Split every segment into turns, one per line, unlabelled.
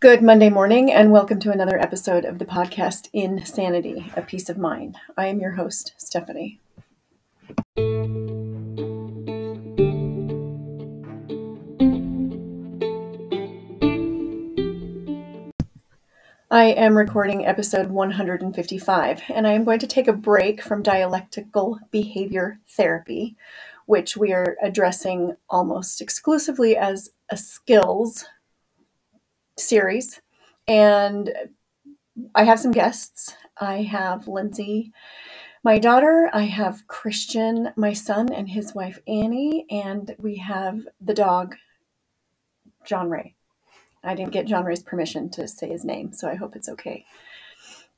Good Monday morning, and welcome to another episode of the podcast Insanity, a Peace of Mind. I am your host, Stephanie. I am recording episode 155, and I am going to take a break from dialectical behavior therapy, which we are addressing almost exclusively as a skills series. And I have some guests. I have Lindsay, my daughter. I have Christian, my son, and his wife Annie. And we have the dog, John Ray. I didn't get John Ray's permission to say his name, so I hope it's okay.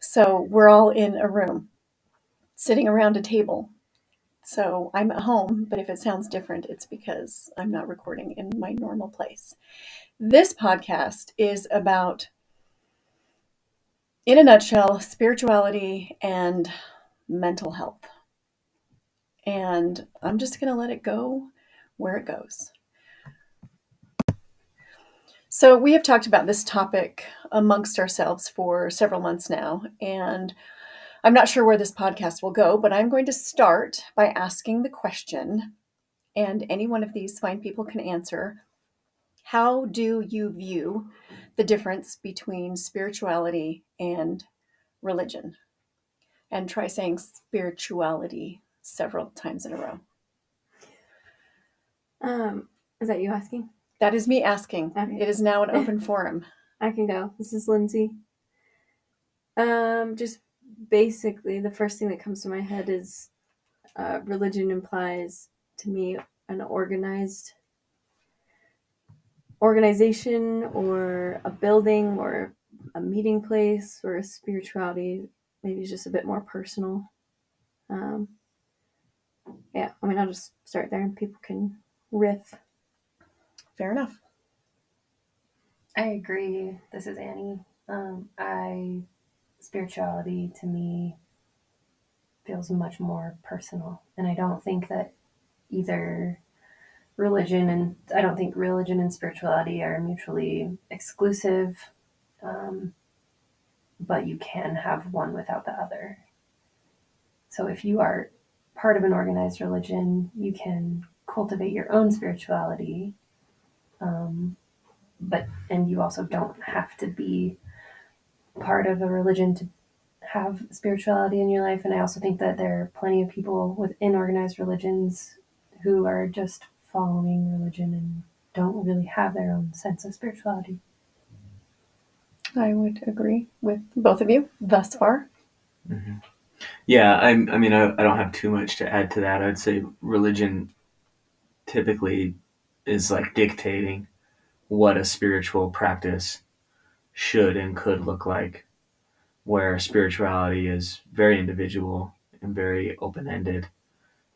So we're all in a room, sitting around a table. So I'm at home, but if it sounds different, it's because I'm not recording in my normal place. This podcast is about, in a nutshell, spirituality and mental health. And I'm just going to let it go where it goes. So, we have talked about this topic amongst ourselves for several months now, and I'm not sure where this podcast will go, but I'm going to start by asking the question, and any one of these fine people can answer how do you view the difference between spirituality and religion? And try saying spirituality several times in a row.
Um, is that you asking?
That is me asking. Okay. It is now an open forum.
I can go. This is Lindsay. Um, just basically, the first thing that comes to my head is uh, religion implies to me an organized organization or a building or a meeting place or a spirituality maybe just a bit more personal. Um, yeah i mean i'll just start there and people can riff.
Fair enough.
I agree. This is annie. Um, i spirituality to me feels much more personal and i don't think that either religion and I don't think religion and spirituality are mutually exclusive, um, but you can have one without the other. So if you are part of an organized religion, you can cultivate your own spirituality, um, but and you also don't have to be part of a religion to have spirituality in your life. And I also think that there are plenty of people within organized religions who are just following religion and don't really have their own sense of spirituality.
I would agree with both of you thus far.
Mm-hmm. Yeah, I, I mean, I, I don't have too much to add to that. I'd say religion typically is like dictating what a spiritual practice should and could look like, where spirituality is very individual and very open ended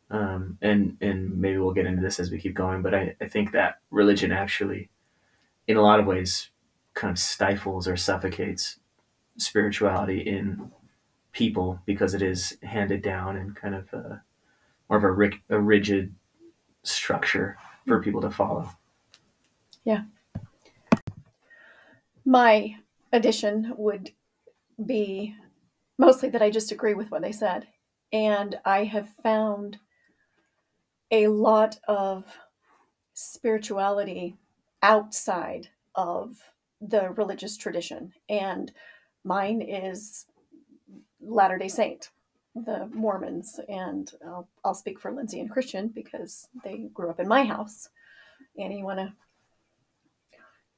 um, and and maybe we'll get into this as we keep going, but I, I think that religion actually, in a lot of ways, kind of stifles or suffocates spirituality in people because it is handed down and kind of a, more of a, rig, a rigid structure for people to follow.
Yeah. My addition would be mostly that I just agree with what they said. And I have found a lot of spirituality outside of the religious tradition. And mine is Latter day Saint, the Mormons. And I'll, I'll speak for Lindsay and Christian because they grew up in my house. Annie, you want to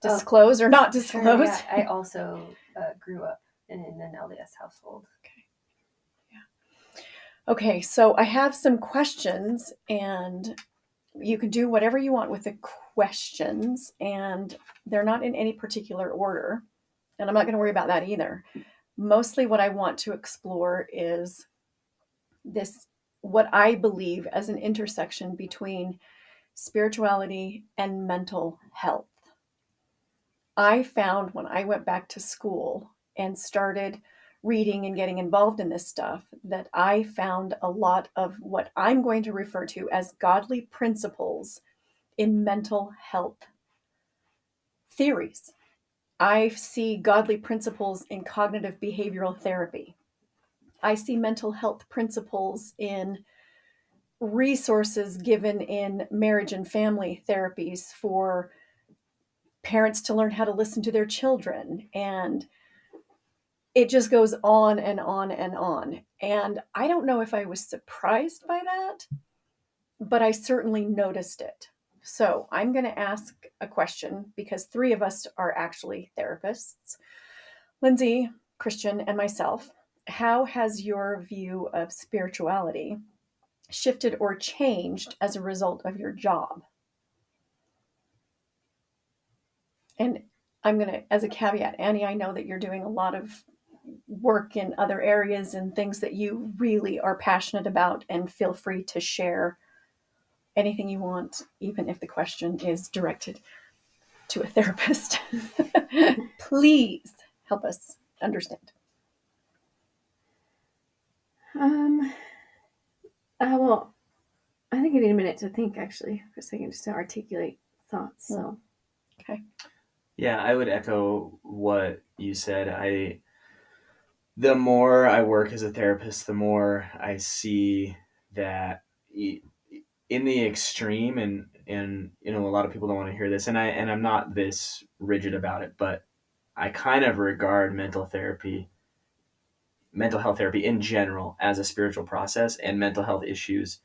oh, disclose or not disclose? Sure,
yeah. I also uh, grew up in, in an LDS household.
Okay. Yeah. Okay, so I have some questions, and you can do whatever you want with the questions, and they're not in any particular order. And I'm not going to worry about that either. Mostly, what I want to explore is this what I believe as an intersection between spirituality and mental health. I found when I went back to school and started reading and getting involved in this stuff that I found a lot of what I'm going to refer to as godly principles in mental health theories. I see godly principles in cognitive behavioral therapy. I see mental health principles in resources given in marriage and family therapies for parents to learn how to listen to their children. And it just goes on and on and on. And i don't know if i was surprised by that but i certainly noticed it. So i'm going to ask a question because three of us are actually therapists. Lindsay christian and myself how has your view of spirituality shifted or changed as a result of your job? And I'm going to, as a caveat, Annie, I know that you're doing a lot of work in other areas and things that you really are passionate about, and feel free to share anything you want, even if the question is directed to a therapist. Please help us understand.
Um, uh, well, I think I need a minute to think actually for a second just to articulate thoughts. So,
okay.
Yeah, I would echo what you said. I the more I work as a therapist, the more I see that in the extreme and and you know a lot of people don't want to hear this and I and I'm not this rigid about it, but I kind of regard mental therapy mental health therapy in general as a spiritual process and mental health issues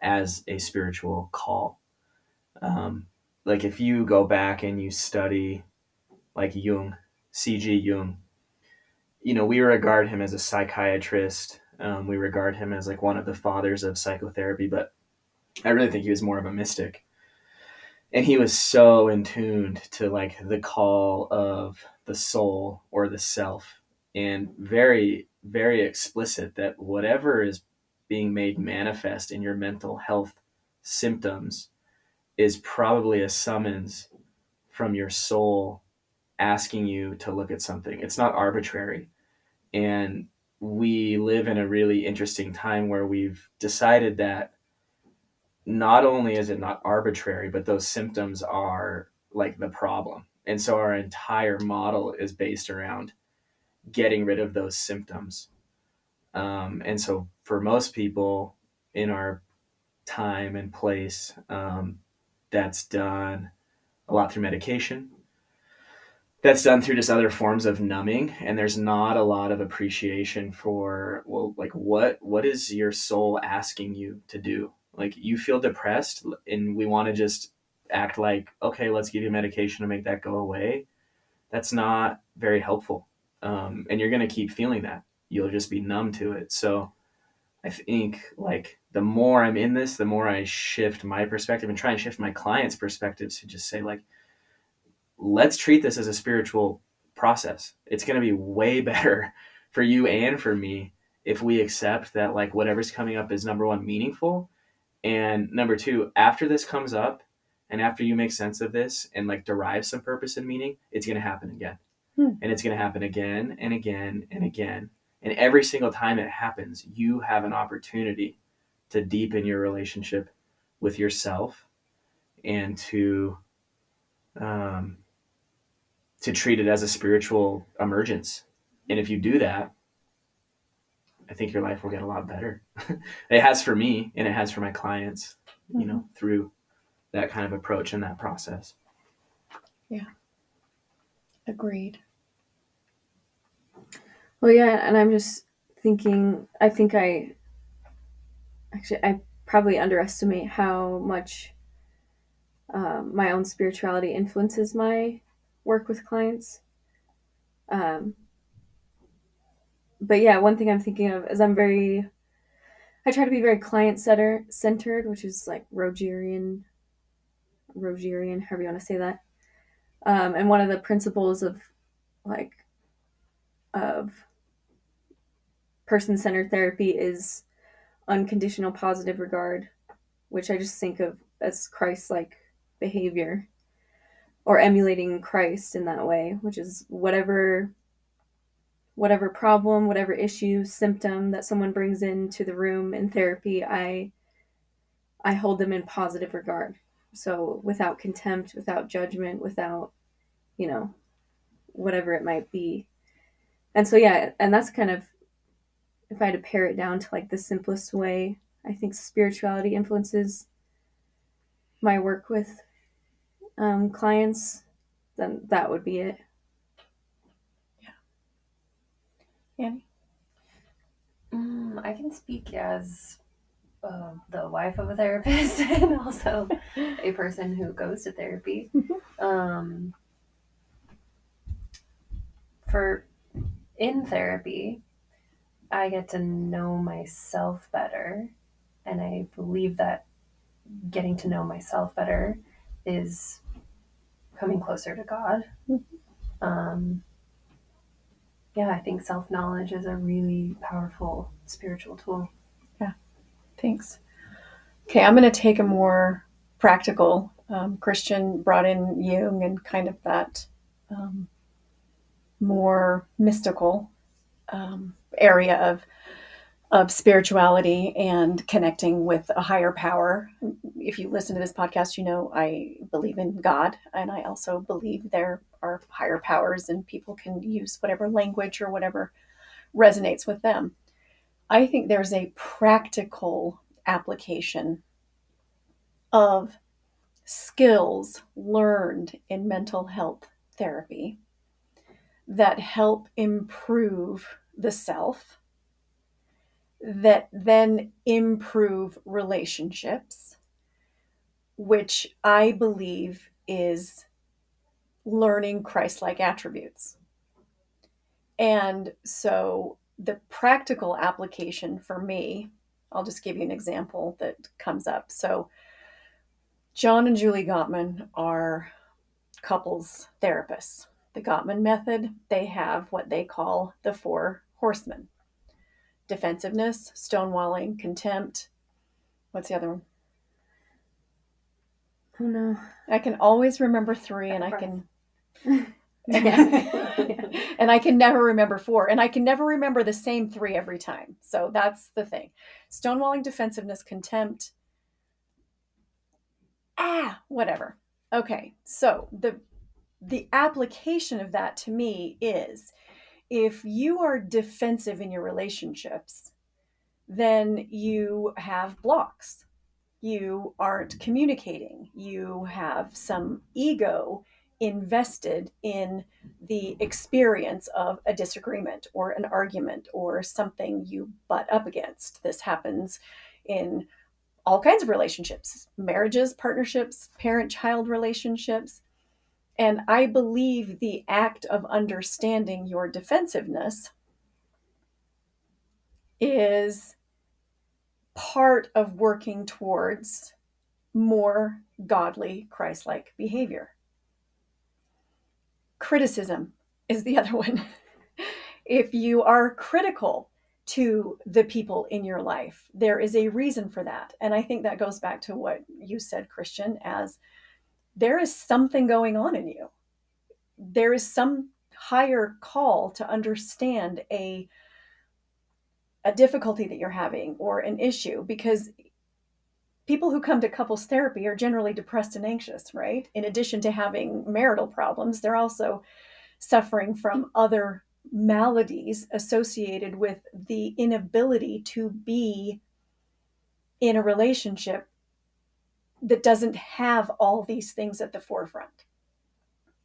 as a spiritual call. Um, like if you go back and you study like Jung, C.G. Jung, you know, we regard him as a psychiatrist. Um, we regard him as like one of the fathers of psychotherapy, but I really think he was more of a mystic. And he was so in tuned to like the call of the soul or the self and very very explicit that whatever is being made manifest in your mental health symptoms is probably a summons from your soul asking you to look at something. It's not arbitrary. And we live in a really interesting time where we've decided that not only is it not arbitrary, but those symptoms are like the problem. And so our entire model is based around getting rid of those symptoms. Um, and so for most people in our time and place, um, that's done a lot through medication. That's done through just other forms of numbing, and there's not a lot of appreciation for well, like what what is your soul asking you to do? Like you feel depressed, and we want to just act like okay, let's give you medication to make that go away. That's not very helpful um, and you're going to keep feeling that you'll just be numb to it so i think like the more i'm in this the more i shift my perspective and try and shift my clients perspectives to just say like let's treat this as a spiritual process it's going to be way better for you and for me if we accept that like whatever's coming up is number one meaningful and number two after this comes up and after you make sense of this and like derive some purpose and meaning it's going to happen again Hmm. And it's going to happen again and again and again. And every single time it happens, you have an opportunity to deepen your relationship with yourself and to um, to treat it as a spiritual emergence. And if you do that, I think your life will get a lot better. it has for me, and it has for my clients. Mm-hmm. You know, mm-hmm. through that kind of approach and that process.
Yeah. Agreed.
Well, yeah, and I'm just thinking, I think I actually, I probably underestimate how much um, my own spirituality influences my work with clients. Um, but yeah, one thing I'm thinking of is I'm very, I try to be very client center centered, which is like Rogerian, Rogerian, however you want to say that. Um, and one of the principles of like of person centered therapy is unconditional positive regard, which I just think of as Christ like behavior or emulating Christ in that way, which is whatever whatever problem, whatever issue, symptom that someone brings into the room in therapy, I I hold them in positive regard. So without contempt, without judgment, without, you know, whatever it might be. And so yeah, and that's kind of if I had to pare it down to like the simplest way, I think spirituality influences my work with um, clients, then that would be it. Yeah.
Annie?
Mm, I can speak as uh, the wife of a therapist and also a person who goes to therapy. Um, for in therapy, I get to know myself better, and I believe that getting to know myself better is coming closer to God. Um, yeah, I think self knowledge is a really powerful spiritual tool.
Yeah, thanks. Okay, I'm going to take a more practical. Um, Christian brought in Jung and kind of that um, more mystical um, area of of spirituality and connecting with a higher power. If you listen to this podcast, you know I believe in God, and I also believe there are higher powers, and people can use whatever language or whatever resonates with them. I think there's a practical application of skills learned in mental health therapy that help improve the self, that then improve relationships, which I believe is learning Christ like attributes. And so the practical application for me, I'll just give you an example that comes up. So, John and Julie Gottman are couples therapists. The Gottman method, they have what they call the four horsemen defensiveness, stonewalling, contempt. What's the other one?
Oh no.
I can always remember three, and I can. And I can never remember four, and I can never remember the same three every time. So that's the thing: stonewalling, defensiveness, contempt. Ah, whatever. Okay, so the the application of that to me is if you are defensive in your relationships, then you have blocks. You aren't communicating. You have some ego invested in the experience of a disagreement or an argument or something you butt up against. This happens in all kinds of relationships marriages, partnerships, parent child relationships. And I believe the act of understanding your defensiveness is part of working towards more godly, Christ like behavior criticism is the other one. if you are critical to the people in your life, there is a reason for that. And I think that goes back to what you said, Christian, as there is something going on in you. There is some higher call to understand a a difficulty that you're having or an issue because people who come to couples therapy are generally depressed and anxious, right? In addition to having marital problems, they're also suffering from other maladies associated with the inability to be in a relationship that doesn't have all these things at the forefront.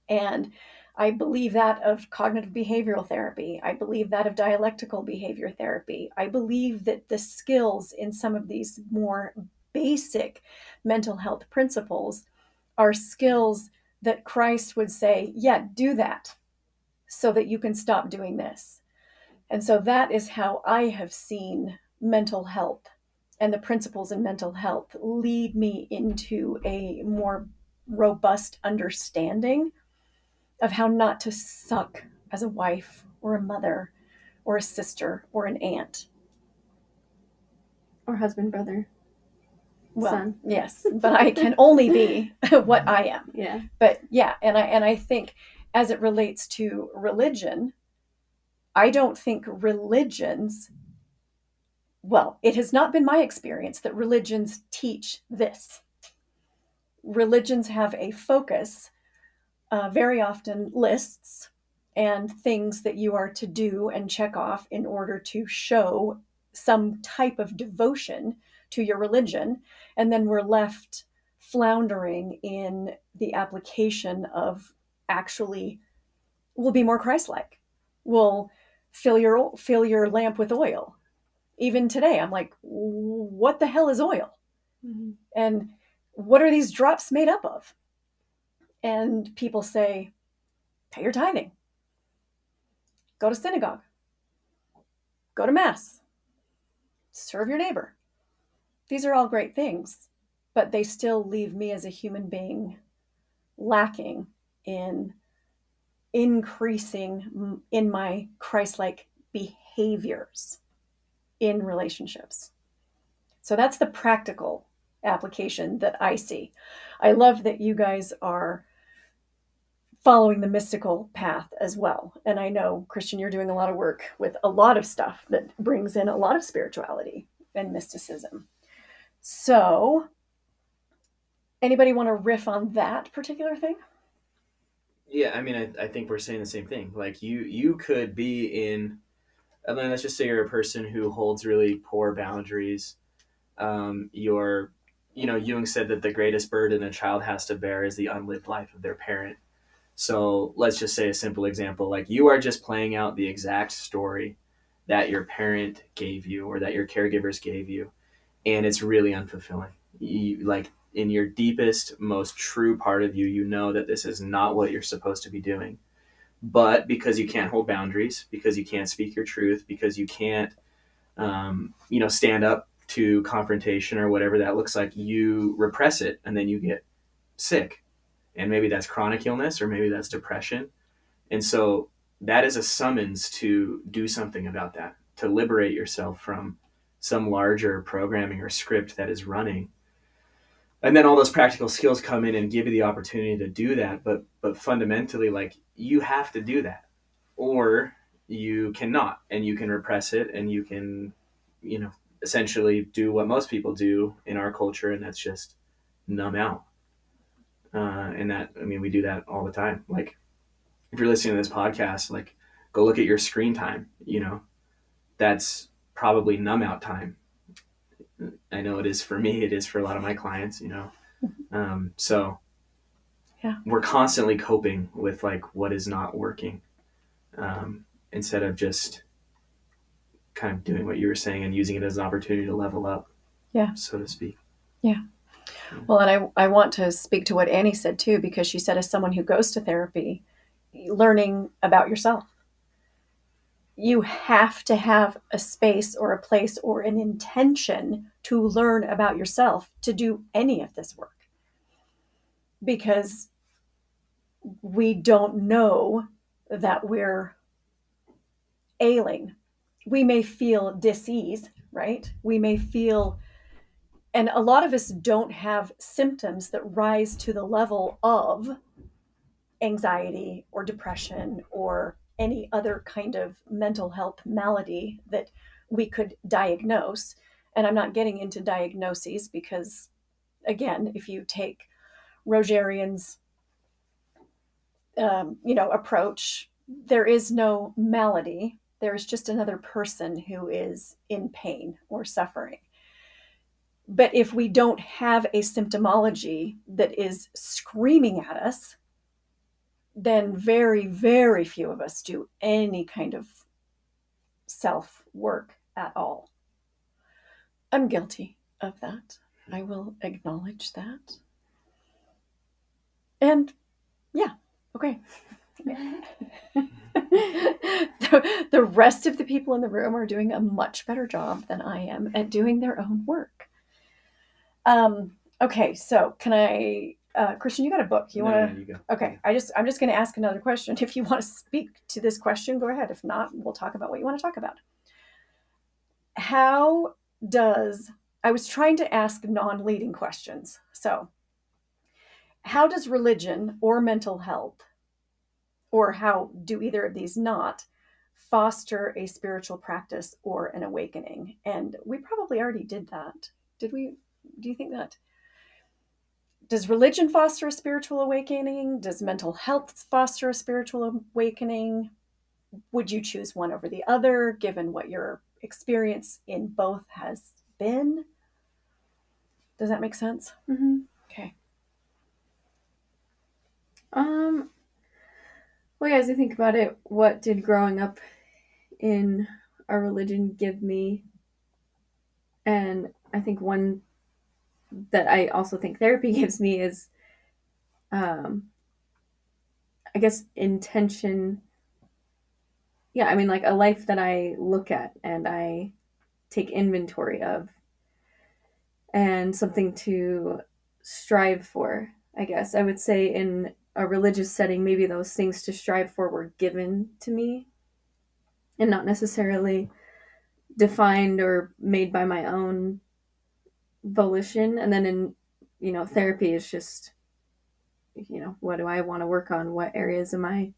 And I believe that of cognitive behavioral therapy. I believe that of dialectical behavior therapy. I believe that the skills in some of these more basic mental health principles are skills that Christ would say, yeah, do that so that you can stop doing this. And so that is how I have seen mental health and the principles in mental health lead me into a more robust understanding of how not to suck as a wife or a mother or a sister or an aunt
or husband, brother
well,
son.
yes, but I can only be what I am.
Yeah.
But yeah, and I and I think as it relates to religion, I don't think religions well, it has not been my experience that religions teach this. Religions have a focus, uh, very often lists and things that you are to do and check off in order to show some type of devotion to your religion. And then we're left floundering in the application of actually, we'll be more Christ like. We'll fill your, fill your lamp with oil. Even today, I'm like, what the hell is oil?
Mm-hmm.
And what are these drops made up of? And people say, pay your tithing, go to synagogue, go to mass, serve your neighbor. These are all great things, but they still leave me as a human being lacking in increasing in my Christ like behaviors in relationships. So that's the practical application that I see. I love that you guys are following the mystical path as well. And I know, Christian, you're doing a lot of work with a lot of stuff that brings in a lot of spirituality and mysticism. So, anybody want to riff on that particular thing?
Yeah, I mean, I, I think we're saying the same thing. Like you, you could be in. I mean, let's just say you're a person who holds really poor boundaries. Um, you're, you know, Jung said that the greatest burden a child has to bear is the unlived life of their parent. So let's just say a simple example like you are just playing out the exact story that your parent gave you or that your caregivers gave you, and it's really unfulfilling. You, like in your deepest, most true part of you, you know that this is not what you're supposed to be doing. But because you can't hold boundaries, because you can't speak your truth, because you can't, um, you know, stand up to confrontation or whatever that looks like, you repress it and then you get sick. And maybe that's chronic illness or maybe that's depression. And so that is a summons to do something about that to liberate yourself from some larger programming or script that is running. And then all those practical skills come in and give you the opportunity to do that. But but fundamentally like you have to do that or you cannot and you can repress it and you can you know essentially do what most people do in our culture and that's just numb out uh, and that, I mean, we do that all the time. Like, if you're listening to this podcast, like, go look at your screen time. You know, that's probably numb out time. I know it is for me. It is for a lot of my clients. You know, um, so
yeah,
we're constantly coping with like what is not working, um, instead of just kind of doing what you were saying and using it as an opportunity to level up.
Yeah,
so to speak.
Yeah. Well, and I, I want to speak to what Annie said too, because she said, as someone who goes to therapy, learning about yourself, you have to have a space or a place or an intention to learn about yourself to do any of this work. Because we don't know that we're ailing. We may feel disease, right? We may feel and a lot of us don't have symptoms that rise to the level of anxiety or depression or any other kind of mental health malady that we could diagnose. And I'm not getting into diagnoses because, again, if you take Rogerian's, um, you know, approach, there is no malady. There is just another person who is in pain or suffering. But if we don't have a symptomology that is screaming at us, then very, very few of us do any kind of self work at all. I'm guilty of that. I will acknowledge that. And yeah, okay. the, the rest of the people in the room are doing a much better job than I am at doing their own work. Um, okay, so can I, uh, Christian, you got a book. You
No,
want
no, you
to? Okay, I just, I'm just going to ask another question. If you want to speak to this question, go ahead. If not, we'll talk about what you want to talk about. How does, I was trying to ask non leading questions. So, how does religion or mental health, or how do either of these not, foster a spiritual practice or an awakening? And we probably already did that. Did we? Do you think that? does religion foster a spiritual awakening? Does mental health foster a spiritual awakening? Would you choose one over the other given what your experience in both has been? Does that make sense?
Mm-hmm.
Okay.
Um. Well, yeah, as I think about it, what did growing up in a religion give me? And I think one that I also think therapy gives me is, um, I guess intention. Yeah, I mean, like a life that I look at and I take inventory of, and something to strive for. I guess I would say in a religious setting, maybe those things to strive for were given to me and not necessarily defined or made by my own volition. And then in, you know, therapy is just, you know, what do I want to work on? What areas am I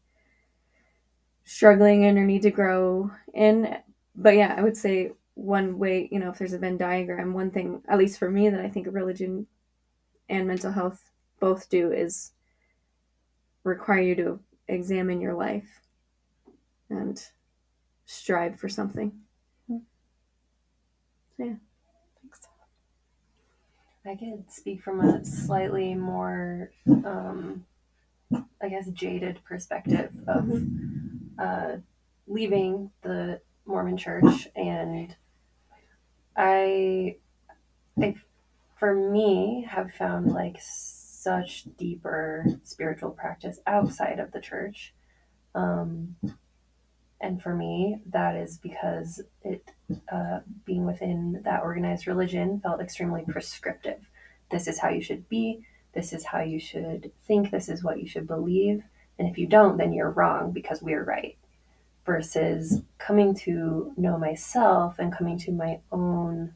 struggling in or need to grow in? But yeah, I would say one way, you know, if there's a Venn diagram, one thing, at least for me, that I think religion and mental health both do is require you to examine your life and strive for something. So, yeah.
Thanks.
I could speak from a slightly more, um, I guess, jaded perspective of uh, leaving the Mormon church. And I, I, for me, have found like such deeper spiritual practice outside of the church. Um, and for me, that is because it, uh, being within that organized religion, felt extremely prescriptive. This is how you should be. This is how you should think. This is what you should believe. And if you don't, then you're wrong because we're right. Versus coming to know myself and coming to my own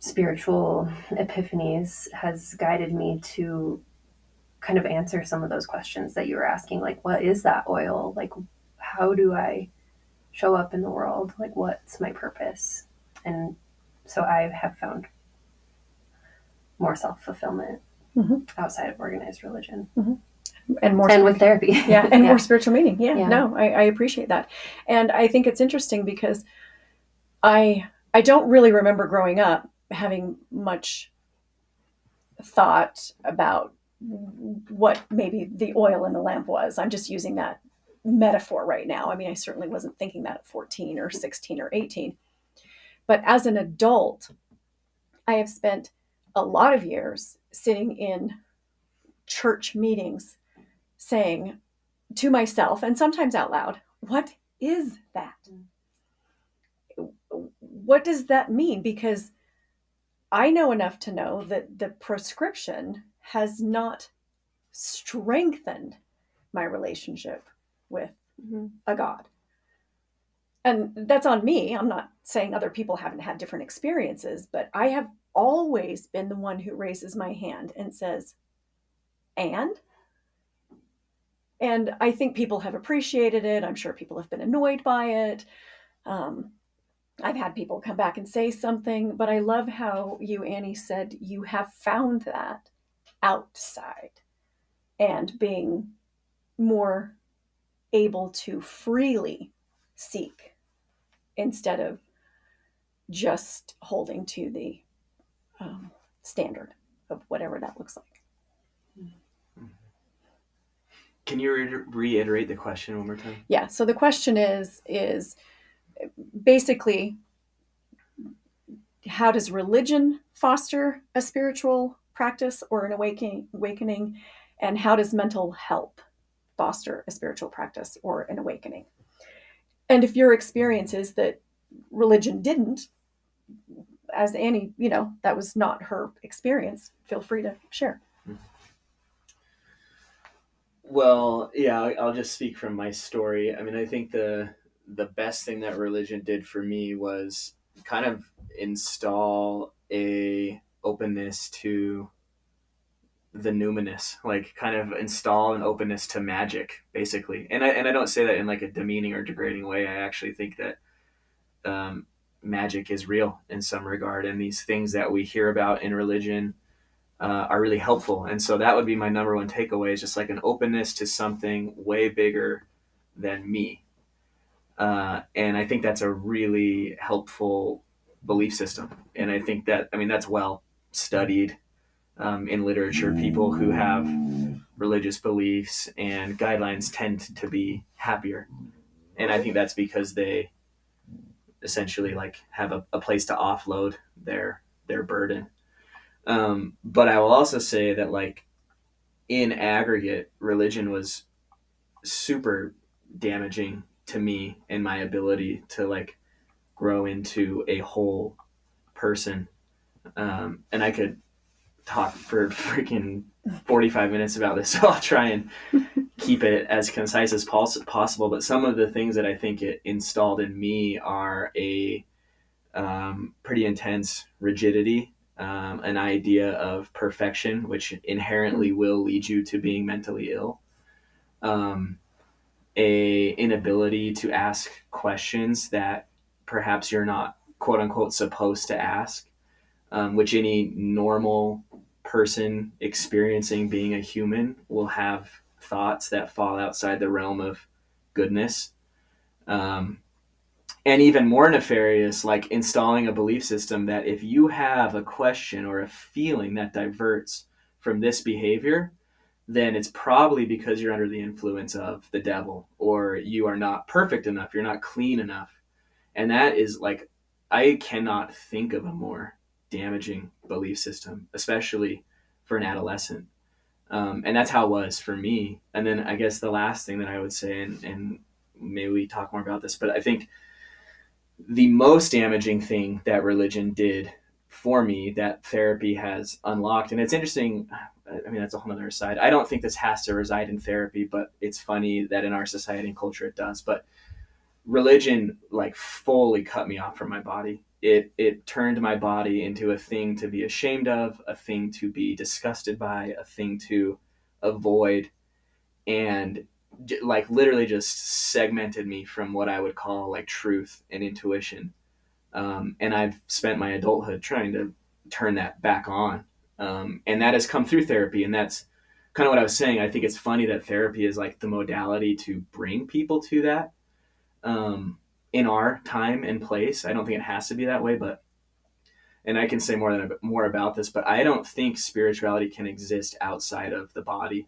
spiritual epiphanies has guided me to kind of answer some of those questions that you were asking like what is that oil? Like how do i show up in the world? Like what's my purpose? And so i have found more self-fulfillment
Mhm.
outside of organized religion.
And more
and with therapy.
Yeah, and more spiritual meaning. Yeah,
Yeah.
no, I, I appreciate that, and I think it's interesting because I I don't really remember growing up having much thought about what maybe the oil in the lamp was. I'm just using that metaphor right now. I mean, I certainly wasn't thinking that at 14 or 16 or 18, but as an adult, I have spent a lot of years sitting in church meetings saying to myself and sometimes out loud, what is that? What does that mean? Because I know enough to know that the prescription has not strengthened my relationship with
Mhm.
a God. And that's on me. I'm not saying other people haven't had different experiences, but I have always been the one who raises my hand and says, and? And I think people have appreciated it. I'm sure people have been annoyed by it. Um, I've had people come back and say something, but I love how you, Annie, said you have found that outside and being more able to freely seek instead of just holding to the um, standard of whatever that looks like.
Can you re- reiterate the question one more time?
Yeah. So the question is is basically how does religion foster a spiritual practice or an awakening awakening and how does mental health foster a spiritual practice or an awakening? And if your experience is that religion didn't as Annie, you know, that was not her experience, feel free to share.
Well, yeah, I'll just speak from my story. I mean, I think the the best thing that religion did for me was kind of install a openness to the numinous, like kind of install an openness to magic, basically. And I and I don't say that in like a demeaning or degrading way. I actually think that um, magic is real in some regard, and these things that we hear about in religion uh, are really helpful. And so that would be my number one takeaway is just like an openness to something way bigger than me. Uh, and I think that's a really helpful belief system. And I think that, I mean, that's well studied um, in literature. People who have religious beliefs and guidelines tend to be happier. And I think that's because they essentially like have a, a place to offload their their burden. Um, but I will also say that like in aggregate, religion was super damaging to me and my ability to like grow into a whole person. Um, and I could talk for freaking 45 minutes about this, so I'll try and keep it as concise as pos- possible. But some of the things that I think it installed in me are a um, pretty intense rigidity, um, an idea of perfection, which inherently will lead you to being mentally ill. Um, a inability to ask questions that perhaps you're not quote unquote supposed to ask, um, which any normal person experiencing being a human will have thoughts that fall outside the realm of goodness. Um, and even more nefarious, like installing a belief system that if you have a question or a feeling that diverts from this behavior, then it's probably because you're under the influence of the devil or you are not perfect enough, you're not clean enough. And that is like, I cannot think of a more damaging belief system, especially for an adolescent. Um, and that's how it was for me. And then I guess the last thing that I would say, and, and maybe we talk more about this, but I think the most damaging thing that religion did for me that therapy has unlocked, and it's interesting, I mean, that's a whole other side. I don't think this has to reside in therapy, but it's funny that in our society and culture it does. But religion, like, fully cut me off from my body. It, it turned my body into a thing to be ashamed of, a thing to be disgusted by, a thing to avoid, and like literally just segmented me from what I would call like truth and intuition. Um, and I've spent my adulthood trying to turn that back on um, and that has come through therapy. And that's kind of what I was saying. I think it's funny that therapy is like the modality to bring people to that um, in our time and place. I don't think it has to be that way, but and I can say more than more about this, but I don't think spirituality can exist outside of the body.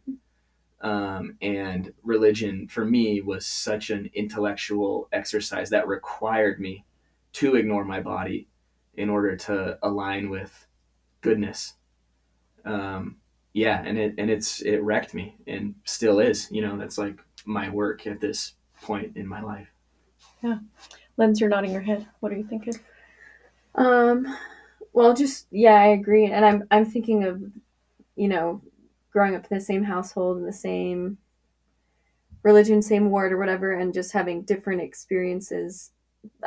Um, and religion for me was such an intellectual exercise that required me to ignore my body in order to align with goodness um, yeah, and it and it's it wrecked me and still is. You know, that's like my work at this point in my life.
Yeah, Lens, you're nodding your head. What are you thinking?
Um, well, just yeah, I agree, and I'm I'm thinking of, you know, growing up in the same household in the same religion, same ward or whatever, and just having different experiences.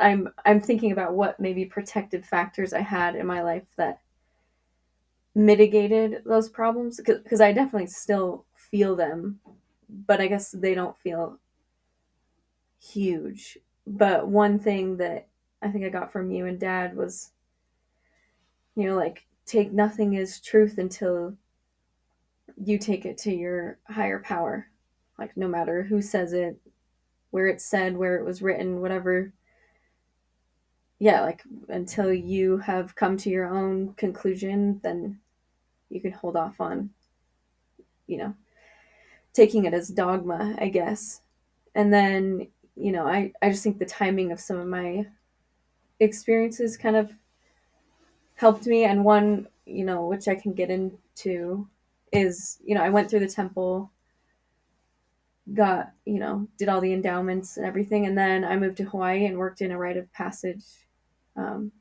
I'm I'm thinking about what maybe protective factors I had in my life that mitigated those problems because I definitely still feel them, but I guess they don't feel huge. But one thing that I think I got from you and dad was, you know, like take nothing as truth until you take it to your higher power. Like, no matter who says it, where it's said, where it was written, whatever. Yeah, like until you have come to your own conclusion, then you can hold off on, you know, taking it as dogma, I guess. And then, you know, I, I just think the timing of some of my experiences kind of helped me. And one, you know, which I can get into is, you know, I went through the temple, got, you know, did all the endowments and everything. And then I moved to Hawaii and worked in a rite of passage, um,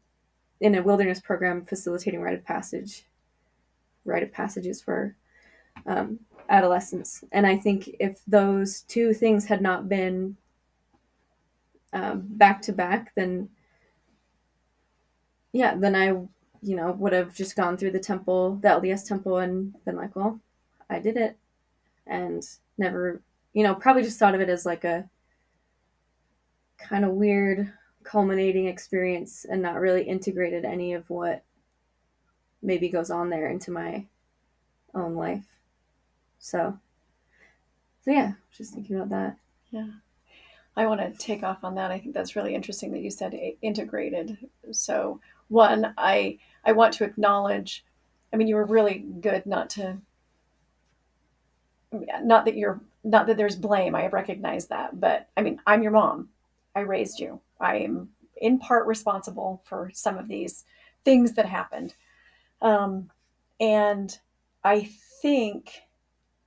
in a wilderness program facilitating rite of passage rite of passages for um, adolescents. And I think if those two things had not been um, back to back, then yeah, then I, you know, would have just gone through the temple, the LDS temple, and been like, well, I did it, and never, you know, probably just thought of it as like a kind of weird culminating experience and not really integrated any of what maybe goes on there into my own life. So, so yeah, just thinking about that.
Yeah. I want to take off on that. I think that's really interesting that you said integrated. So, one, I I want to acknowledge. I mean, you were really good not to. Not that you're not that there's blame. I recognize that, but I mean, I'm your mom. I raised you. I am in part responsible for some of these things that happened, um, and I think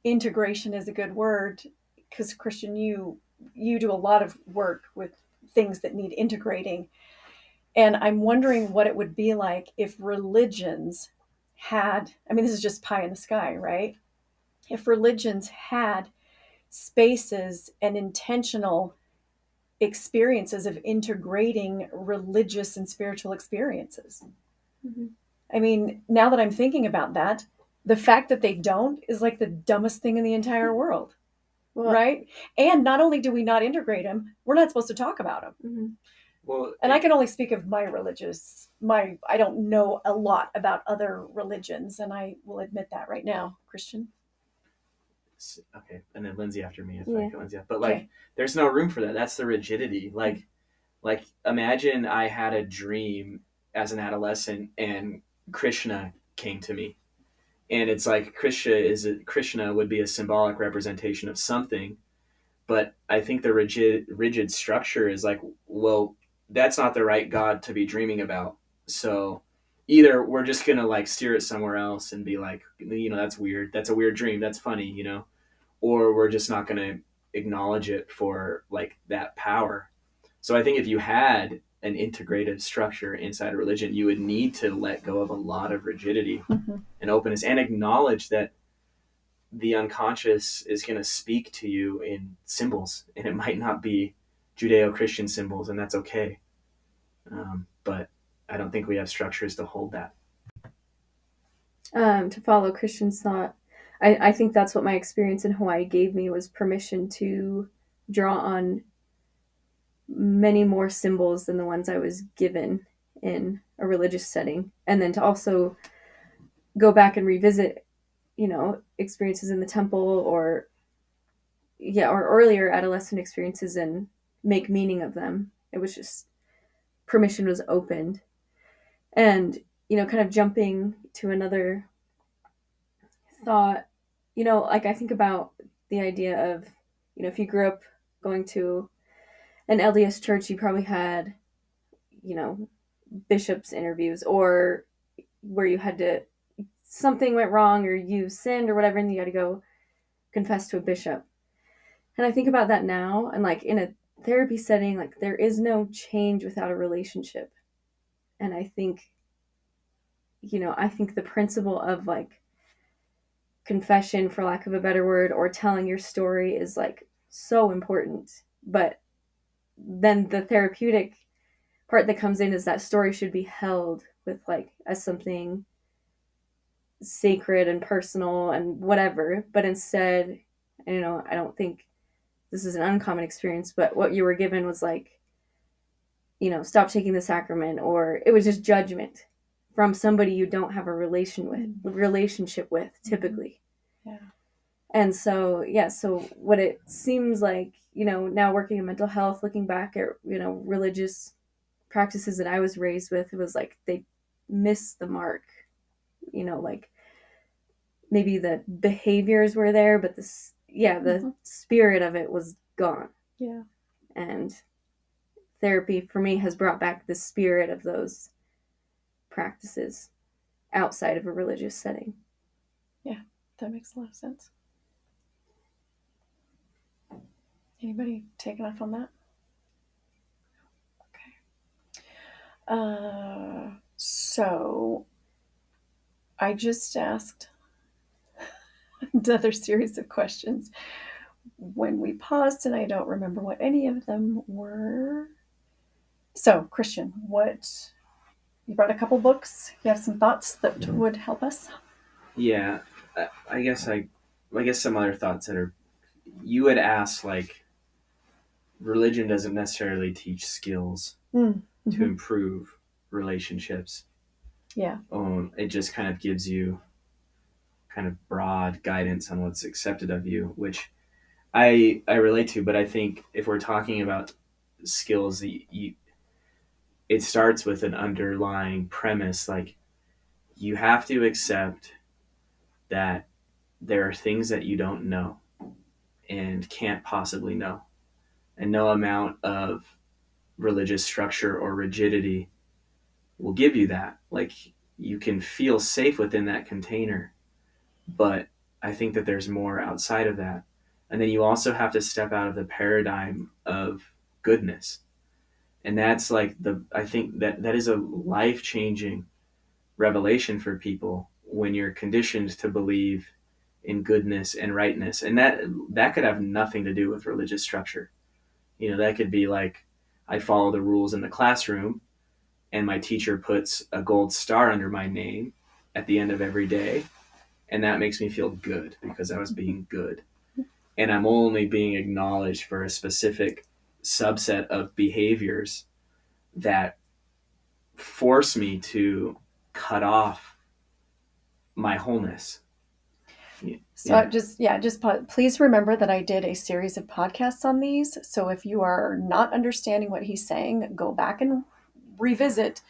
integration is a good word because Christian, you you do a lot of work with things that need integrating. And I'm wondering what it would be like if religions had, I mean, this is just pie in the sky, right? If religions had spaces and intentional experiences of integrating religious and spiritual experiences. Mm-hmm. I mean, now that I'm thinking about that, the fact that they don't is like the dumbest thing in the entire world well, right? And not only do we not integrate them, we're not supposed to talk about them. Mm-hmm.
Well,
and I can only speak of my religious. My I don't know a lot about other religions, and I will admit that right now, Christian.
Okay, and then Lindsay after me. If yeah. I Lindsay, but like, okay. there's no room for that. That's the rigidity. Like, like imagine I had a dream as an adolescent, and Krishna came to me and it's like Krishna is a, Krishna would be a symbolic representation of something, but I think the rigid rigid structure is like, well, that's not the right God to be dreaming about. So either we're just gonna like steer it somewhere else and be like, you know, that's weird. That's a weird dream. That's funny, you know, or we're just not gonna acknowledge it for like that power. So I think if you had an integrative structure inside a religion, you would need to let go of a lot of rigidity mm-hmm. and openness and acknowledge that the unconscious is going to speak to you in symbols and it might not be judeo-christian symbols and that's okay um, but i don't think we have structures to hold that
um, to follow christian's thought I, I think that's what my experience in hawaii gave me was permission to draw on many more symbols than the ones I was given in a religious setting. And then to also go back and revisit, you know, experiences in the temple or, yeah, or earlier adolescent experiences and make meaning of them. It was just permission was opened. And, you know, kind of jumping to another thought, you know, like I think about the idea of, you know, if you grew up going to an LDS church, you probably had, you know, bishops' interviews or where you had to, something went wrong or you sinned or whatever, and you had to go confess to a bishop. And I think about that now, and like in a therapy setting, like there is no change without a relationship. And I think, you know, I think the principle of like confession, for lack of a better word, or telling your story is like so important. But then the therapeutic part that comes in is that story should be held with like as something sacred and personal and whatever but instead you know i don't think this is an uncommon experience but what you were given was like you know stop taking the sacrament or it was just judgment from somebody you don't have a relation with mm-hmm. relationship with typically
yeah
and so yeah so what it seems like you know, now working in mental health, looking back at, you know, religious practices that I was raised with, it was like they missed the mark. You know, like maybe the behaviors were there, but this, yeah, the mm-hmm. spirit of it was gone.
Yeah.
And therapy for me has brought back the spirit of those practices outside of a religious setting.
Yeah, that makes a lot of sense. Anybody taking off on that? Okay. Uh, so I just asked another series of questions when we paused, and I don't remember what any of them were. So, Christian, what you brought a couple books. You have some thoughts that would help us.
Yeah, I guess I, I guess some other thoughts that are. You had asked like religion doesn't necessarily teach skills
mm. hmm
to improve relationships.
Yeah.
Um, it just kind of gives you kind of broad guidance on what's accepted of you, which I I relate to. But I think if we're talking about skills, that you, it starts with an underlying premise like you have to accept that there are things that you don't know and can't possibly know. And no amount of religious structure or rigidity will give you that. Like you can feel safe within that container, but I think that there's more outside of that. And then you also have to step out of the paradigm of goodness. And that's like the I think that that is a life-changing revelation for people when you're conditioned to believe in goodness and rightness. And that that could have nothing to do with religious structure. You know, that could be like I follow the rules in the classroom and my teacher puts a gold star under my name at the end of every day and that makes me feel good because I was being good. And I'm only being acknowledged for a specific subset of behaviors that force me to cut off my wholeness.
So yeah. just yeah, just please remember that I did a series of podcasts on these. So if you are not understanding what he's saying, go back and revisit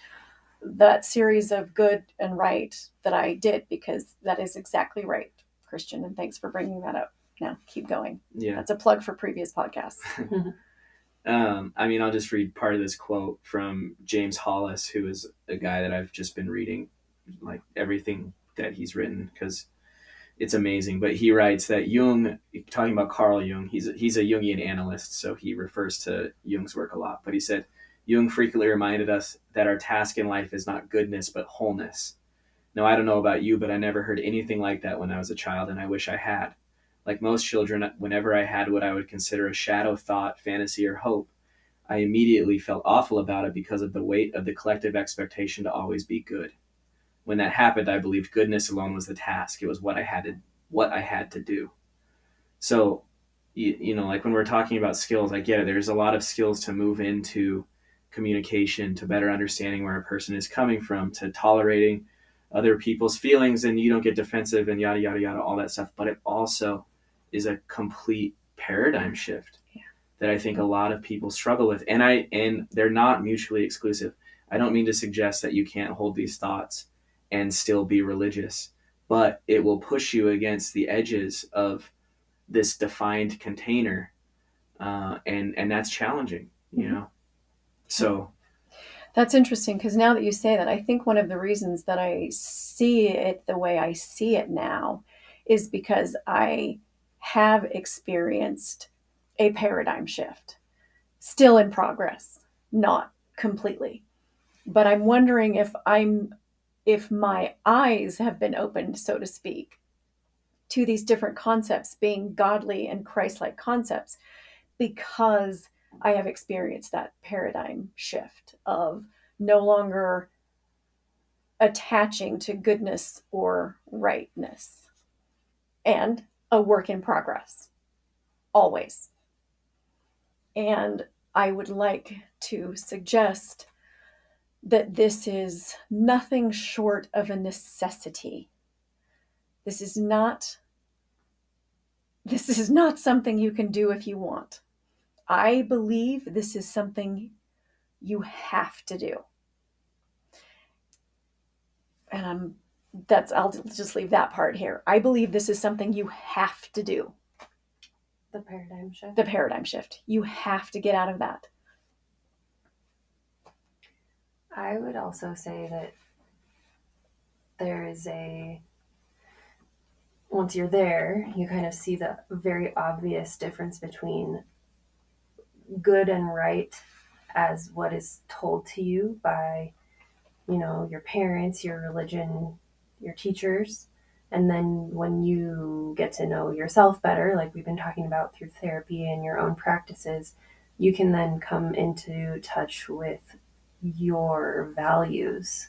that series of good and right that I did because that is exactly right, Christian. And thanks for bringing that up. Now keep going.
Yeah,
that's a plug for previous podcasts.
um, I mean, I'll just read part of this quote from James Hollis, who is a guy that I've just been reading, like everything that he's written because it's amazing. But he writes that Jung, talking about Carl Jung, he's a, he's a Jungian analyst, so he refers to Jung's work a lot. But he said Jung frequently reminded us that our task in life is not goodness but wholeness. Now I don't know about you, but I never heard anything like that when I was a child, and I wish I had. Like most children, whenever I had what I would consider a shadow thought, fantasy, or hope, I immediately felt awful about it because of the weight of the collective expectation to always be good when that happened, I believed goodness alone was the task. It was what I had to what I had to do. So, you, you know, like when we're talking about skills, I get it. There's a lot of skills to move into communication, to better understanding where a person is coming from, to tolerating other people's feelings, and you don't get defensive and yada yada yada, all that stuff. But it also is a complete paradigm shift yeah. that I think a lot of people struggle with, and I and they're not mutually exclusive. I don't mean to suggest that you can't hold these thoughts and still be religious, but it will push you against the edges of this defined container, uh, and and that's challenging, you mm-hmm. know. So
that's interesting because now that you say that, I think one of the reasons that I see it the way I see it now is because I have experienced a paradigm shift, still in progress, not completely. But I'm wondering if I'm if my eyes have been opened, so to speak, to these different concepts being godly and Christ like concepts, because I have experienced that paradigm shift of no longer attaching to goodness or rightness and a work in progress, always. And I would like to suggest that this is nothing short of a necessity. This is not this is not something you can do if you want. I believe this is something you have to do. And I'm that's I'll just leave that part here. I believe this is something you have to do.
The paradigm shift.
The paradigm shift. You have to get out of that.
I would also say that there is a once you're there, you kind of see the very obvious difference between good and right as what is told to you by you know your parents, your religion, your teachers, and then when you get to know yourself better, like we've been talking about through therapy and your own practices, you can then come into touch with your values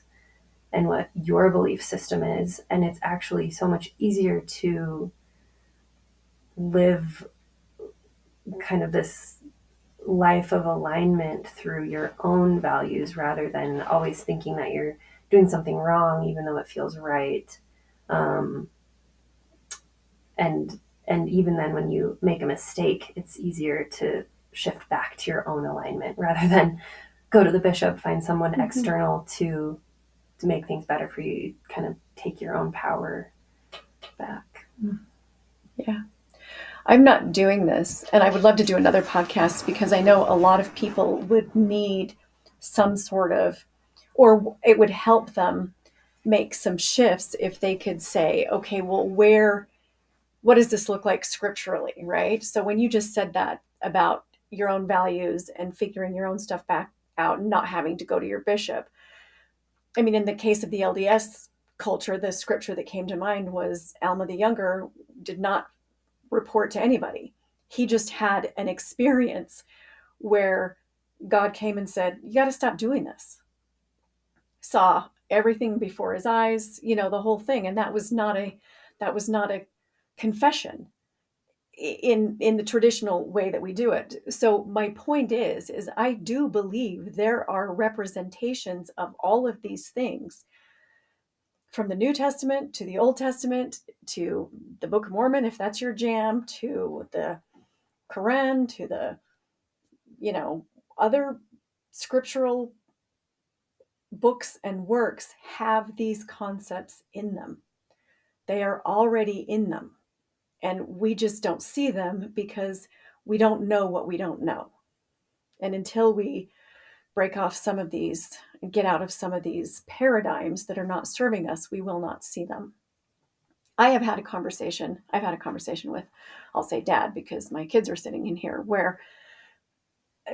and what your belief system is. And it's actually so much easier to live kind of this life of alignment through your own values rather than always thinking that you're doing something wrong, even though it feels right. Um, and and even then when you make a mistake it's easier to shift back to your own alignment rather than go to the bishop find someone
Mhm.
external to to make things better for you you kind of take your own power back Yeah.
I'm not doing this, and I would love to do another podcast because I know a lot of people would need some sort of, or it would help them make some shifts if they could say, okay, well, where, what does this look like scripturally, right? So when you just said that about your own values and figuring your own stuff back out, and not having to go to your bishop, I mean, in the case of the LDS culture, the scripture that came to mind was Alma the Younger did not report to anybody. He just had an experience where God came and said, You got to stop doing this. Saw everything before his eyes, you know, the whole thing. And that was not a that was not a confession in in the traditional way that we do it. So my point is is I do believe there are representations of all of these things from the New Testament to the Old Testament to the Book of Mormon, if that's your jam, to the Quran, to the, you know, other scriptural books and works have these concepts in them. They are already in them. And we just don't see them because we don't know what we don't know. And until we break off some of these get out of some of these paradigms that are not serving us, we will not see them. I have had a conversation. I've had a conversation with, I'll say dad because my kids are sitting in here, where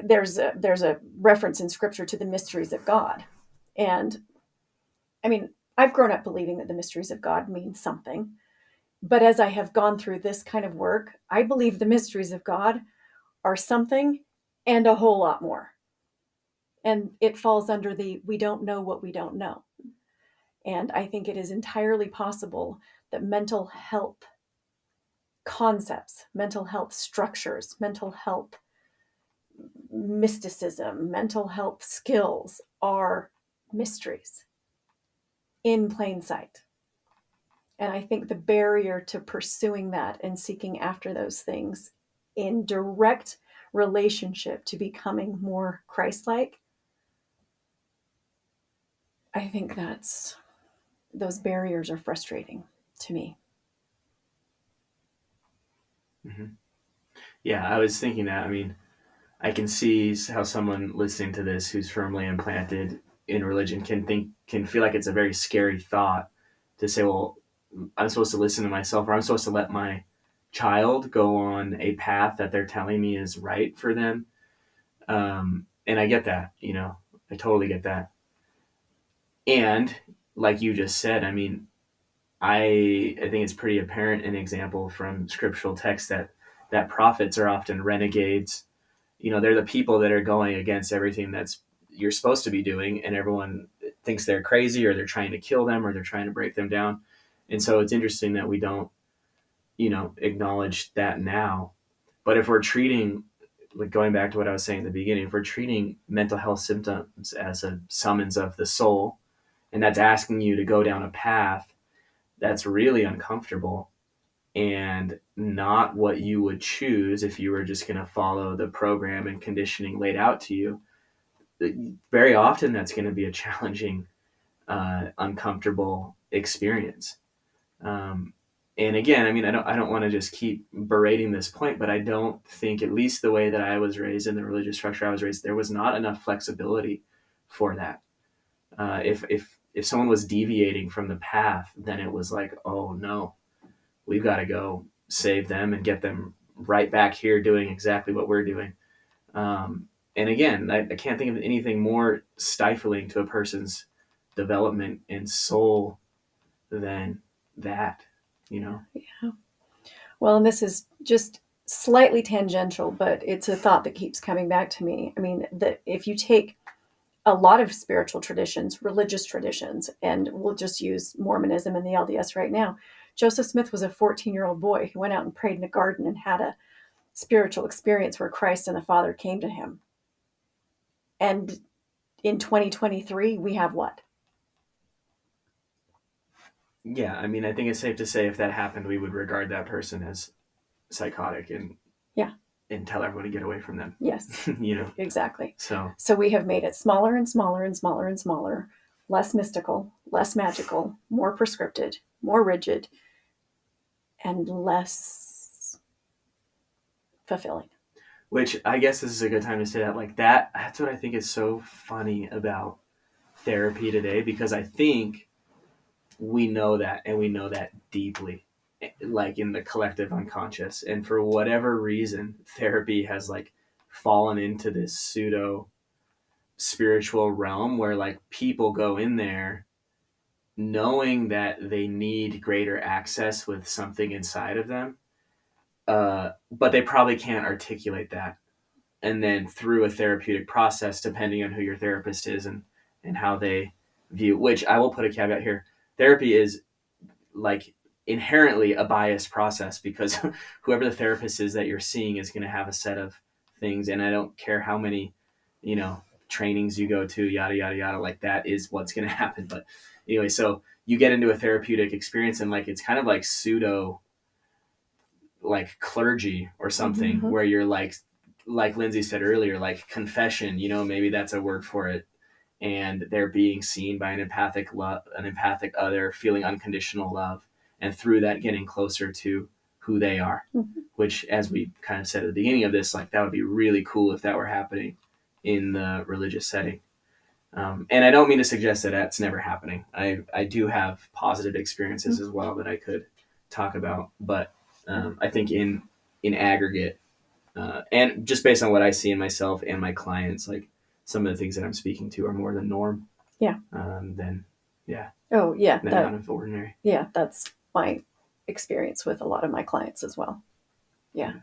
there's a there's a reference in scripture to the mysteries of God. And I mean, I've grown up believing that the mysteries of God mean something. But as I have gone through this kind of work, I believe the mysteries of God are something and a whole lot more and it falls under the we don't know what we don't know. And I think it is entirely possible that mental health concepts, mental health structures, mental health mysticism, mental health skills are mysteries in plain sight. And I think the barrier to pursuing that and seeking after those things in direct relationship to becoming more Christ like I think that's those barriers are frustrating to me. Mm-hmm.
Yeah, I was thinking that. I mean, I can see how someone listening to this who's firmly implanted in religion can think can feel like it's a very scary thought to say, well, I'm supposed to listen to myself or I'm supposed to let my child go on a path that they're telling me is right for them. Um, and I get that, you know, I totally get that. And like you just said, I mean, I I think it's pretty apparent an example from scriptural text that that prophets are often renegades. You know, they're the people that are going against everything that's you're supposed to be doing, and everyone thinks they're crazy or they're trying to kill them or they're trying to break them down. And so it's interesting that we don't, you know, acknowledge that now. But if we're treating, like going back to what I was saying at the beginning, if we're treating mental health symptoms as a summons of the soul, and that's asking you to go down a path that's really uncomfortable and not what you would choose if you were just going to follow the program and conditioning laid out to you. Very often, that's going to be a challenging, uh, uncomfortable experience. Um, and again, I mean, I don't, I don't want to just keep berating this point, but I don't think, at least the way that I was raised in the religious structure I was raised, there was not enough flexibility for that. Uh, if, if, if someone was deviating from the path, then it was like, oh no, we've got to go save them and get them right back here doing exactly what we're doing. Um, and again, I, I, can't think of anything more stifling to a person's development and soul than that, you know?
Yeah. Well, and this is just slightly tangential, but it's a thought that keeps coming back to me. I mean, that if you take a lot of spiritual traditions, religious traditions, and we'll just use Mormonism and the LDS right now. Joseph Smith was a 14 year old boy who went out and prayed in a garden and had a spiritual experience where Christ and the Father came to him. And in 2023, we have what?
yeah, I mean, I think it's safe to say if that happened, we would regard that person as psychotic and
Yeah.
and tell everyone to get away from them.
Yes,
you know,
exactly.
so
So we have made it smaller and smaller and smaller and smaller, less mystical, less magical, more prescripted, more rigid, and less fulfilling.
Which I guess this is a good time to say that like that that's what I think is so funny about therapy today because I think we know that and we know that deeply eh, like in the collective unconscious. And for whatever reason therapy has like fallen into this pseudo spiritual realm where like people go in there knowing that they need greater access with something inside of them uh, but they probably can't articulate that. And then through a therapeutic process depending on who your therapist is and and how they view which i will put a caveat here therapy is like inherently a biased process because whoever the therapist is that you're seeing is going to have a set of things. And i don't care how many you know trainings you go to yada yada yada like that is what's going to happen. But anyway so you get into a therapeutic experience and like it's kind of like pseudo like clergy or something
Mhm.
where you're like like lindsay said earlier like confession you know maybe that's a word for it. And they're being seen by an empathic love an empathic other feeling unconditional love and through that getting closer to who they are.
Mhm.
which as we kind of said at the beginning of this like that would be really cool if that were happening in the religious setting. Um, and i don't mean to suggest that that's never happening. I i do have positive experiences as well that i could talk about but um, i think in in aggregate uh, and just based on what i see in myself and my clients like some of the things that i'm speaking to are more the norm
Yeah.
um, yeah.
Oh yeah,
than
that,
out of ordinary
yeah, that's my experience with a lot of my clients as well. Yeah.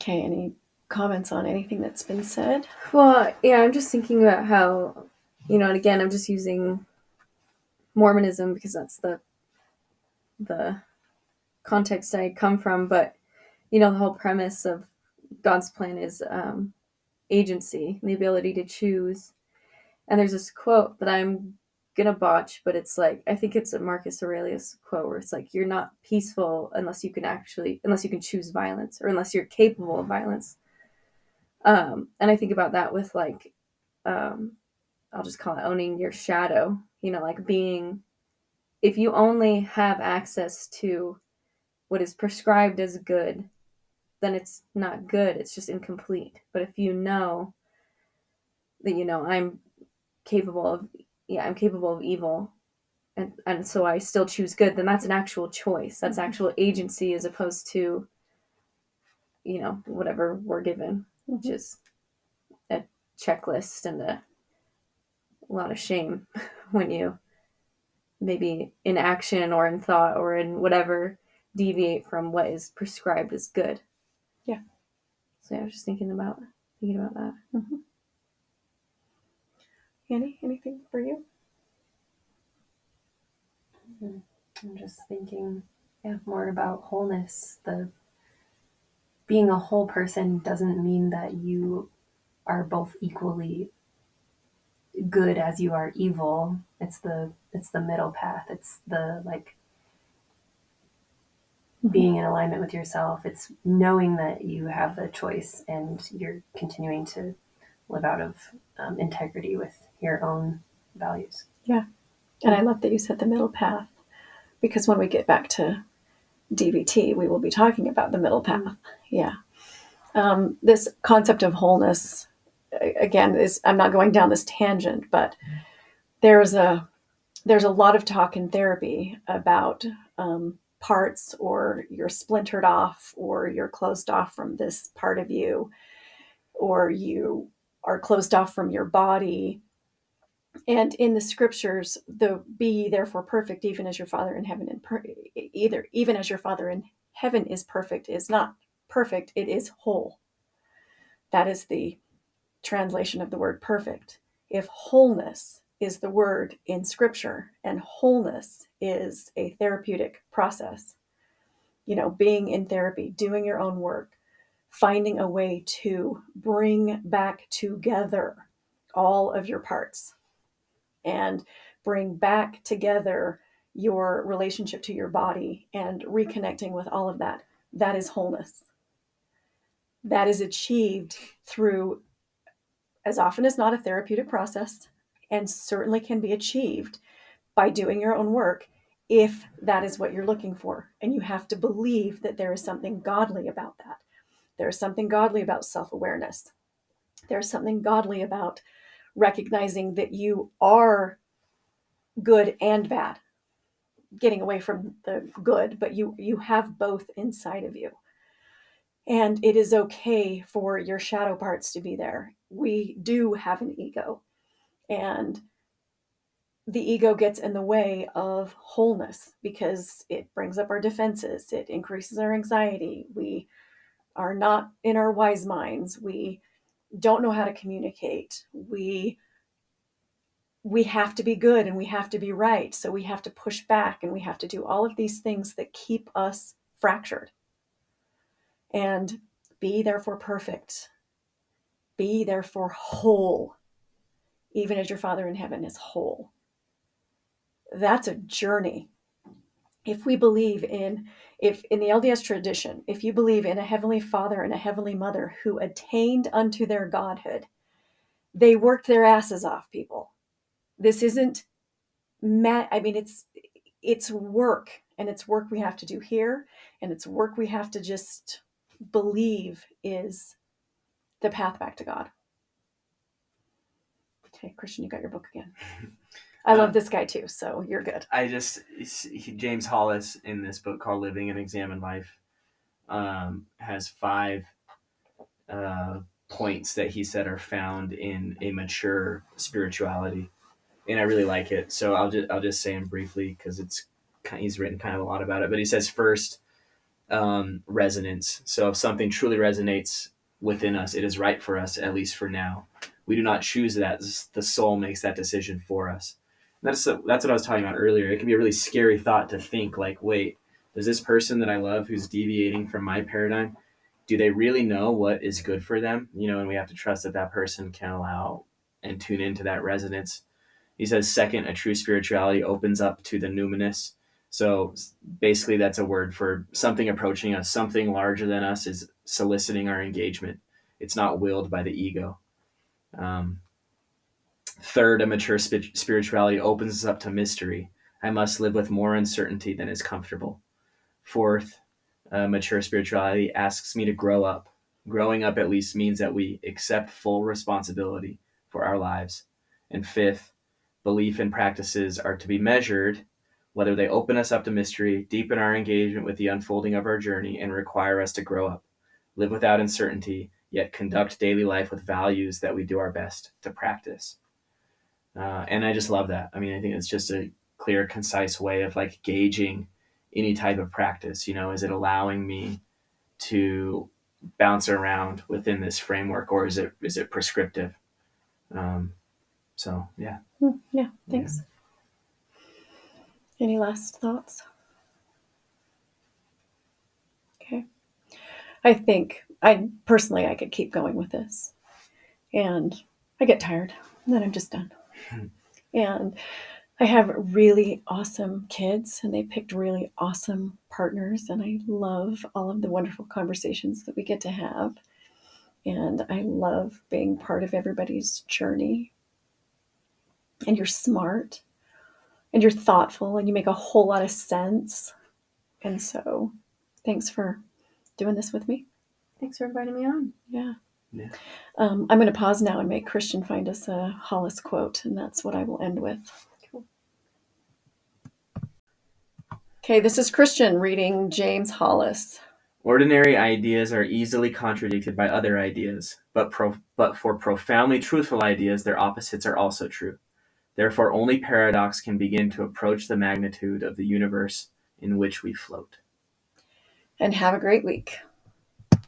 Okay, any comments on anything that's been said?
Well, yeah, I'm just thinking about how, you know, and again, I'm just using Mormonism because that's the the context I come from. But you know, the whole premise of God's plan is um, agency, the ability to choose. And there's this quote that I'm gonna botch, but it's like I think it's a Marcus Aurelius quote where it's like you're not peaceful unless you can actually unless you can choose violence or unless you're capable of violence. Um, and I think about that with like um, I'll just call it owning your shadow, you know, like being if you only have access to what is prescribed as good, then it's not good, it's just incomplete. But if you know that you know I'm capable of yeah, I'm capable of evil and and so I still choose good, then that's an actual choice. That's mm-hmm. actual agency as opposed to you know, whatever we're given, which mm-hmm. is a checklist and a, a lot of shame when you maybe in action or in thought or in whatever deviate from what is prescribed as good.
Yeah.
So yeah, I was just thinking about thinking about that. Mm-hmm.
Annie, anything for you? Mm-hmm.
I'm just thinking, yeah, more about wholeness. The being a whole person doesn't mean that you are both equally good as you are evil. It's the it's the middle path. It's the like being in alignment with yourself. It's knowing that you have the choice and you're continuing to live out of um, integrity with your own values. Yeah.
And I love that you said the middle path because when we get back to DBT, we will be talking about the middle path. Yeah. Um, this concept of wholeness, again, is I'm not going down this tangent, but there's a there's a lot of talk in therapy about um, parts or you're splintered off or you're closed off from this part of you or you are closed off from your body. And in the scriptures the be therefore perfect even as your father in heaven and per- either even as your father in heaven is perfect is not perfect it is whole. That is the translation of the word perfect. If wholeness is the word in scripture and wholeness is a therapeutic process you know being in therapy doing your own work finding a way to bring back together all of your parts and bring back together your relationship to your body and reconnecting with all of that. That is wholeness. That is achieved through, as often as not, a therapeutic process, and certainly can be achieved by doing your own work if that is what you're looking for. And you have to believe that there is something godly about that. There is something godly about self awareness. There's something godly about recognizing that you are good and bad getting away from the good but you you have both inside of you and it is okay for your shadow parts to be there we do have an ego and the ego gets in the way of wholeness because it brings up our defenses it increases our anxiety we are not in our wise minds we don't know how to communicate we we have to be good and we have to be right so we have to push back and we have to do all of these things that keep us fractured. And be therefore perfect. Be therefore whole even as your father in heaven is whole that's a journey if we believe in if in the LDS tradition, if you believe in a heavenly father and a heavenly mother who attained unto their godhood, they worked their asses off, people. This isn't met. I mean, it's it's work, and it's work we have to do here, and it's work we have to just believe is the path back to God. Okay, Christian, you got your book again. I love this guy too, so you're good.
I just he, James Hollis in this book called Living an Examined Life um, has five uh, points that he said are found in a mature spirituality, and I really like it. So I'll just I'll just say him briefly because it's he's written kind of a lot about it. But he says first um, resonance. So if something truly resonates within us, it is right for us at least for now. We do not choose that; the soul makes that decision for us that's that's what I was talking about earlier. It can be a really scary thought to think like, wait, does this person that I love who's deviating from my paradigm, do they really know what is good for them? You know, and we have to trust that that person can allow and tune into that resonance. He says, second, a true spirituality opens up to the numinous. So basically, that's a word for something approaching us, something larger than us is soliciting our engagement. It's not willed by the ego. Um, Third, a mature spirituality opens us up to mystery. I must live with more uncertainty than is comfortable. Fourth, a mature spirituality asks me to grow up. Growing up at least means that we accept full responsibility for our lives. And fifth, belief and practices are to be measured whether they open us up to mystery, deepen our engagement with the unfolding of our journey, and require us to grow up, live without uncertainty, yet conduct daily life with values that we do our best to practice. Uh, and I just love that. I mean, I think it's just a clear, concise way of like gauging any type of practice. You know, is it allowing me to bounce around within this framework, or is it is it prescriptive? Um, so yeah.
Hmm, yeah. Thanks. Yeah. Any last thoughts? Okay. I think I personally I could keep going with this, and I get tired, and then I'm just done. Hmm. and I have really awesome kids, and they picked really awesome partners, and I love all of the wonderful conversations that we get to have. And I love being part of everybody's journey. And you're smart, and you're thoughtful, and you make a whole lot of sense. And so, thanks for doing this with me.
Thanks for inviting me on.
Yeah. Yeah. Um, I'm going to pause now and make Christian find us a Hollis quote, and that's what I will end with. Cool. Okay, this is Christian reading James Hollis.
Ordinary ideas are easily contradicted by other ideas, but, pro- but for profoundly truthful ideas, their opposites are also true. Therefore, only paradox can begin to approach the magnitude of the universe in which we float.
And have a great week.